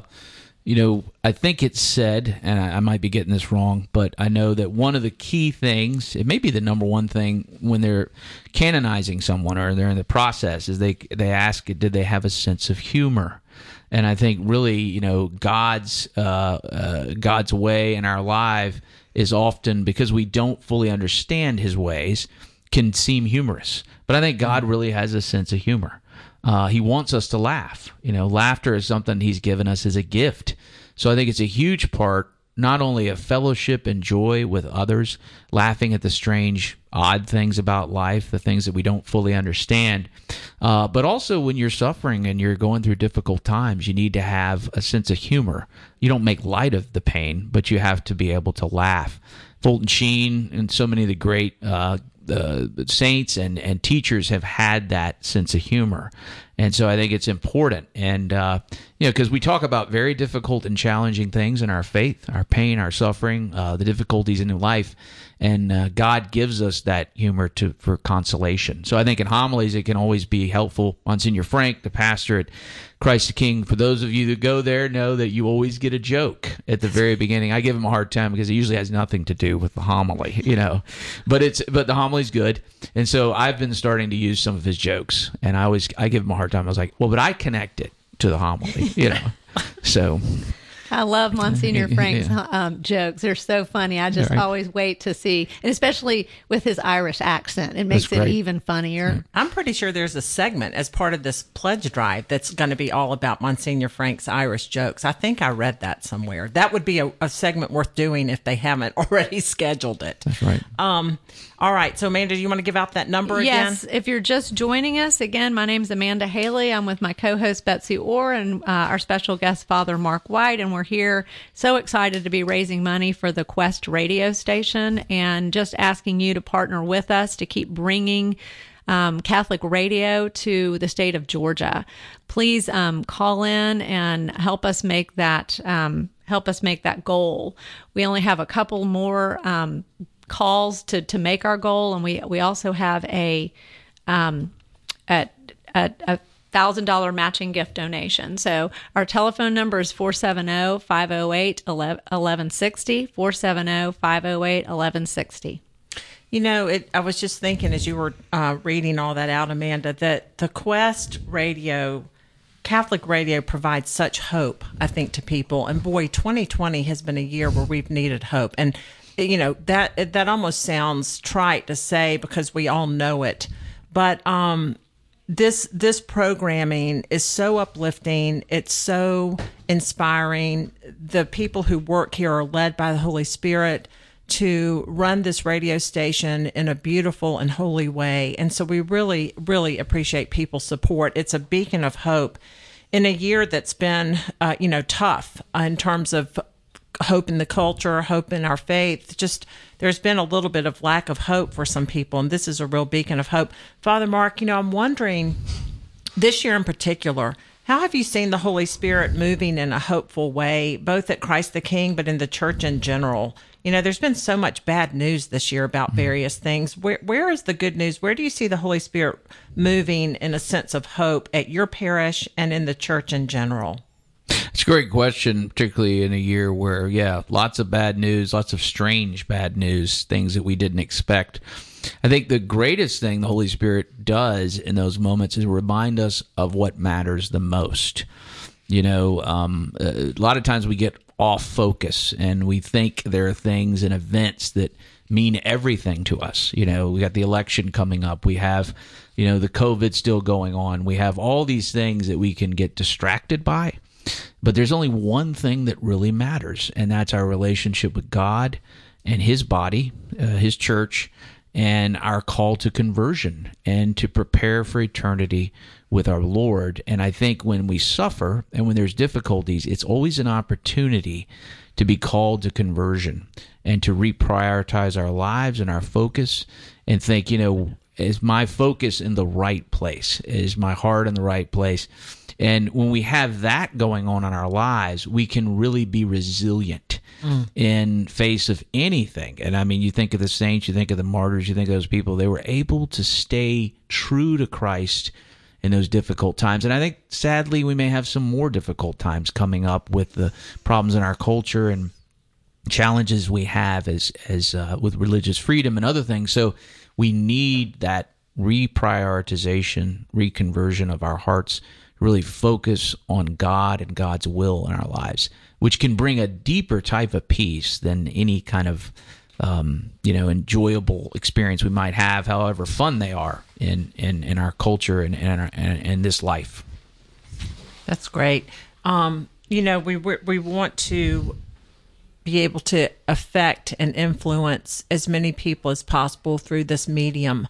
you know, I think it's said, and I, I might be getting this wrong, but I know that one of the key things, it may be the number one thing when they're canonizing someone or they're in the process, is they they ask, did they have a sense of humor? And I think really, you know, God's uh, uh, God's way in our life is often because we don't fully understand His ways can seem humorous, but I think God really has a sense of humor. Uh, he wants us to laugh. You know, laughter is something He's given us as a gift. So I think it's a huge part not only of fellowship and joy with others, laughing at the strange, odd things about life, the things that we don't fully understand, uh, but also when you're suffering and you're going through difficult times, you need to have a sense of humor. You don't make light of the pain, but you have to be able to laugh. Fulton Sheen and so many of the great uh, the saints and, and teachers have had that sense of humor. And so I think it's important. And, uh, you know, because we talk about very difficult and challenging things in our faith, our pain, our suffering, uh, the difficulties in life. And uh, God gives us that humor to for consolation. So I think in homilies, it can always be helpful. Monsignor Frank, the pastor at Christ the King, for those of you that go there, know that you always get a joke at the very beginning. I give him a hard time because it usually has nothing to do with the homily, you know. But it's but the homily's good, and so I've been starting to use some of his jokes, and I always I give him a hard time. I was like, well, but I connect it to the homily, you know. so I love Monsignor Yeah. Frank's um, jokes. They're so funny. I just Right. always wait to see, and especially with his Irish accent, it makes it even funnier. I'm pretty sure there's a segment as part of this pledge drive that's going to be all about Monsignor Frank's Irish jokes. I think I read that somewhere. That would be a, a segment worth doing if they haven't already scheduled it. That's right. Um, all right. So, Amanda, do you want to give out that number Yes, again? Yes. If you're just joining us, again, my name's Amanda Hailey. I'm with my co host Betsy Orr and uh, our special guest, Father Mark White, and we're here so excited to be raising money for the Quest radio station and just asking you to partner with us to keep bringing. Um, Catholic radio to the state of Georgia. Please um, call in and help us make that um, help us make that goal. We only have a couple more um, calls to to make our goal, and we we also have a um, a, a, a thousand dollar matching gift donation. So our telephone number is 470-508-1160, 470-508-1160. You know, it, I was just thinking as you were uh, reading all that out, Amanda, that the Quest radio, Catholic radio provides such hope, I think, to people. And boy, 2020 has been a year where we've needed hope. And, you know, that, that almost sounds trite to say because we all know it. But, um, this this programming is so uplifting. It's so inspiring. The people who work here are led by the holy spirit to run this radio station in a beautiful and holy way. And so we really really appreciate people's support. It's a beacon of hope. In a year that's been uh, you know tough in terms of hope in the culture, hope in our faith. Just there's been a little bit of lack of hope for some people, and this is a real beacon of hope. Father Mark, you know, I'm wondering this year in particular, how have you seen the Holy Spirit moving in a hopeful way, both at Christ the King, but in the church in general? You know, there's been so much bad news this year about mm-hmm. various things. Where where is the good news? Where do you see the Holy Spirit moving in a sense of hope at your parish and in the church in general? It's a great question, particularly in a year where, yeah, lots of bad news, lots of strange bad news, things that we didn't expect. I think the greatest thing the Holy Spirit does in those moments is remind us of what matters the most. You know, um, a lot of times we get off focus and we think there are things and events that mean everything to us. You know, we got the election coming up. We have, you know, the COVID still going on. We have all these things that we can get distracted by. But there's only one thing that really matters, and that's our relationship with God and His body, uh, His church, and our call to conversion and to prepare for eternity with our Lord. And I think when we suffer and when there's difficulties, it's always an opportunity to be called to conversion and to reprioritize our lives and our focus and think, you know, is my focus in the right place? Is my heart in the right place? And when we have that going on in our lives, we can really be resilient Mm. in face of anything. And I mean, you think of the saints, you think of the martyrs, you think of those people, they were able to stay true to Christ in those difficult times. And I think sadly, we may have some more difficult times coming up with the problems in our culture and challenges we have as as uh, with religious freedom and other things. So we need that reprioritization, reconversion of our hearts, really focus on God and God's will in our lives, which can bring a deeper type of peace than any kind of um, you know enjoyable experience we might have, however fun they are in in, in our culture and and, our, and this life. That's great. Um, you know, we we want to be able to affect and influence as many people as possible through this medium.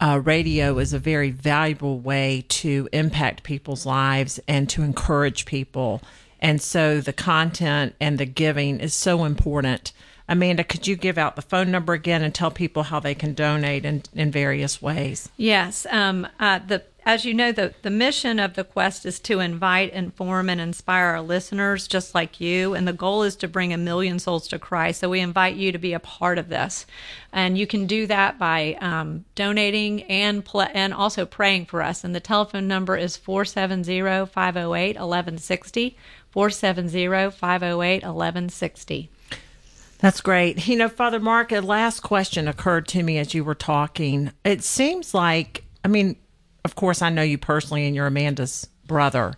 Uh, radio is a very valuable way to impact people's lives and to encourage people. And so the content and the giving is so important. Amanda, could you give out the phone number again and tell people how they can donate in, in various ways? Yes. Um, uh, the as you know, the, the mission of the quest is to invite, inform, and inspire our listeners just like you. And the goal is to bring a million souls to Christ. So we invite you to be a part of this. And you can do that by um, donating and pl- and also praying for us. And the telephone number is 470 508 1160. 470 508 1160. That's great. You know, Father Mark, a last question occurred to me as you were talking. It seems like, I mean, of course, I know you personally and you're Amanda's brother,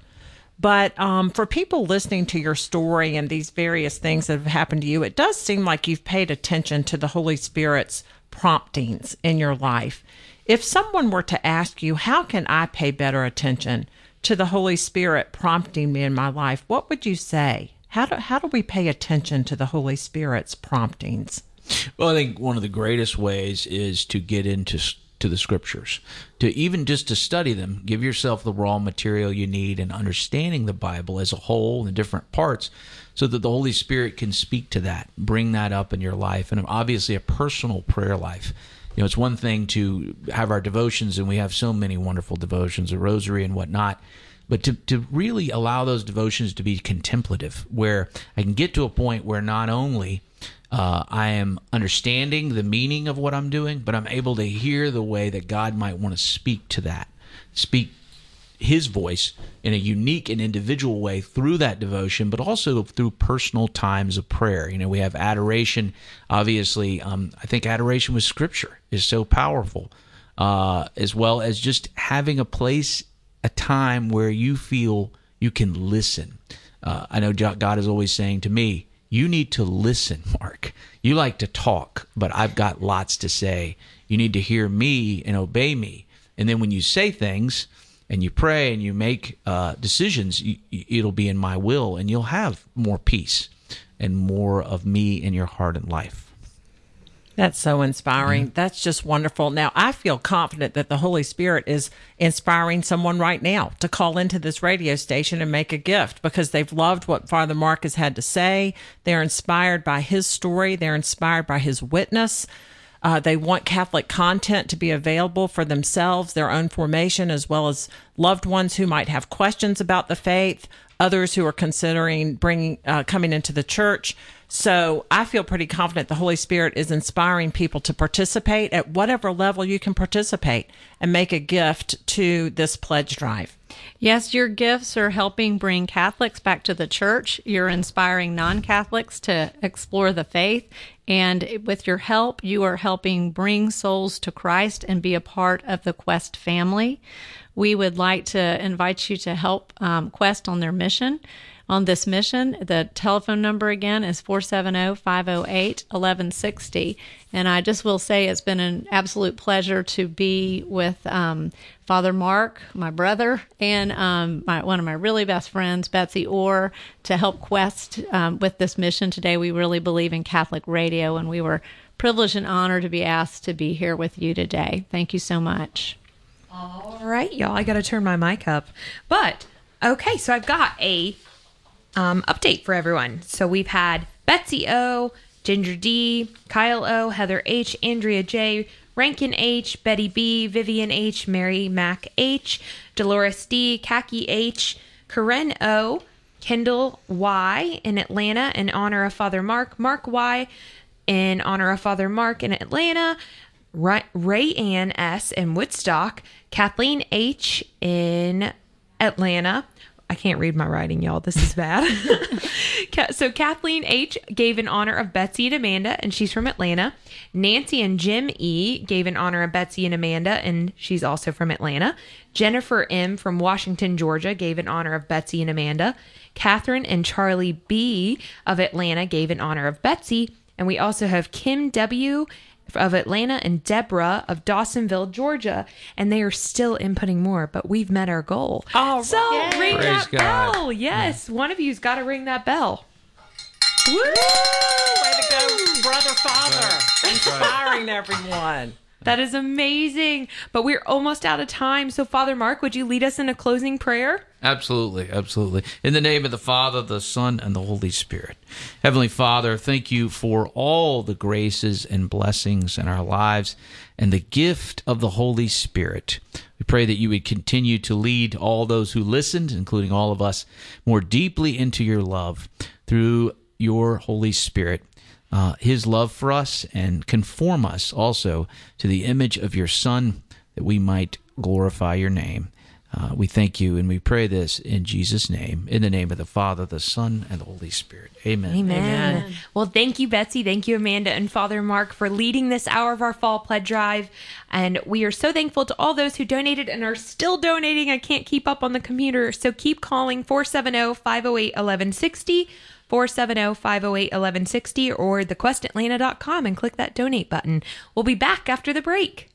But um, for people listening to your story and these various things that have happened to you, it does seem like you've paid attention to the Holy Spirit's promptings in your life. If someone were to ask you, How can I pay better attention to the Holy Spirit prompting me in my life? What would you say? How do, how do we pay attention to the Holy Spirit's promptings? Well, I think one of the greatest ways is to get into to the scriptures, to even just to study them, give yourself the raw material you need and understanding the Bible as a whole and the different parts so that the Holy Spirit can speak to that, bring that up in your life and obviously a personal prayer life. You know, it's one thing to have our devotions and we have so many wonderful devotions, a rosary and whatnot but to, to really allow those devotions to be contemplative, where I can get to a point where not only uh, I am understanding the meaning of what I'm doing, but I'm able to hear the way that God might want to speak to that, speak His voice in a unique and individual way through that devotion, but also through personal times of prayer. You know, we have adoration. Obviously, um, I think adoration with Scripture is so powerful, uh, as well as just having a place a time where you feel you can listen. Uh, I know God is always saying to me, You need to listen, Mark. You like to talk, but I've got lots to say. You need to hear me and obey me. And then when you say things and you pray and you make uh, decisions, you, it'll be in my will and you'll have more peace and more of me in your heart and life. That's so inspiring. Mm-hmm. That's just wonderful. Now, I feel confident that the Holy Spirit is inspiring someone right now to call into this radio station and make a gift because they've loved what Father Mark has had to say. They're inspired by his story, they're inspired by his witness. Uh, they want Catholic content to be available for themselves, their own formation, as well as loved ones who might have questions about the faith, others who are considering bringing uh, coming into the church. So I feel pretty confident the Holy Spirit is inspiring people to participate at whatever level you can participate and make a gift to this pledge drive. Yes, your gifts are helping bring Catholics back to the church. You're inspiring non Catholics to explore the faith. And with your help, you are helping bring souls to Christ and be a part of the Quest family. We would like to invite you to help um, Quest on their mission on this mission. The telephone number again is 470 508 1160. And I just will say it's been an absolute pleasure to be with um, Father Mark, my brother, and um, my, one of my really best friends, Betsy Orr, to help Quest um, with this mission today. We really believe in Catholic radio, and we were privileged and honored to be asked to be here with you today. Thank you so much. All right, y'all. I got to turn my mic up. But okay, so I've got a um, update for everyone. So we've had Betsy O, Ginger D, Kyle O, Heather H, Andrea J, Rankin H, Betty B, Vivian H, Mary Mac H, Dolores D, Khaki H, Karen O, Kendall Y in Atlanta in honor of Father Mark, Mark Y in honor of Father Mark in Atlanta, Ray Ann S in Woodstock, Kathleen H in Atlanta, I can't read my writing, y'all. This is bad. so Kathleen H gave in honor of Betsy and Amanda, and she's from Atlanta. Nancy and Jim E gave in honor of Betsy and Amanda, and she's also from Atlanta. Jennifer M from Washington, Georgia, gave in honor of Betsy and Amanda. Catherine and Charlie B of Atlanta gave in honor of Betsy. And we also have Kim W of Atlanta and Deborah of Dawsonville, Georgia, and they are still inputting more, but we've met our goal. Oh, so yay. ring Praise that God. bell. Yes, one of you's got to ring that bell. Woo! Way to go, brother, father, inspiring everyone. That is amazing. But we're almost out of time. So, Father Mark, would you lead us in a closing prayer? Absolutely, absolutely. In the name of the Father, the Son, and the Holy Spirit. Heavenly Father, thank you for all the graces and blessings in our lives and the gift of the Holy Spirit. We pray that you would continue to lead all those who listened, including all of us, more deeply into your love through your Holy Spirit. Uh, his love for us and conform us also to the image of your Son, that we might glorify your name. Uh, we thank you and we pray this in Jesus' name, in the name of the Father, the Son, and the Holy Spirit. Amen. Amen. Well, thank you, Betsy. Thank you, Amanda and Father Mark, for leading this hour of our fall pledge drive. And we are so thankful to all those who donated and are still donating. I can't keep up on the computer. So keep calling 470 508 1160. 470-508-1160 or thequestatlanta.com and click that donate button. We'll be back after the break.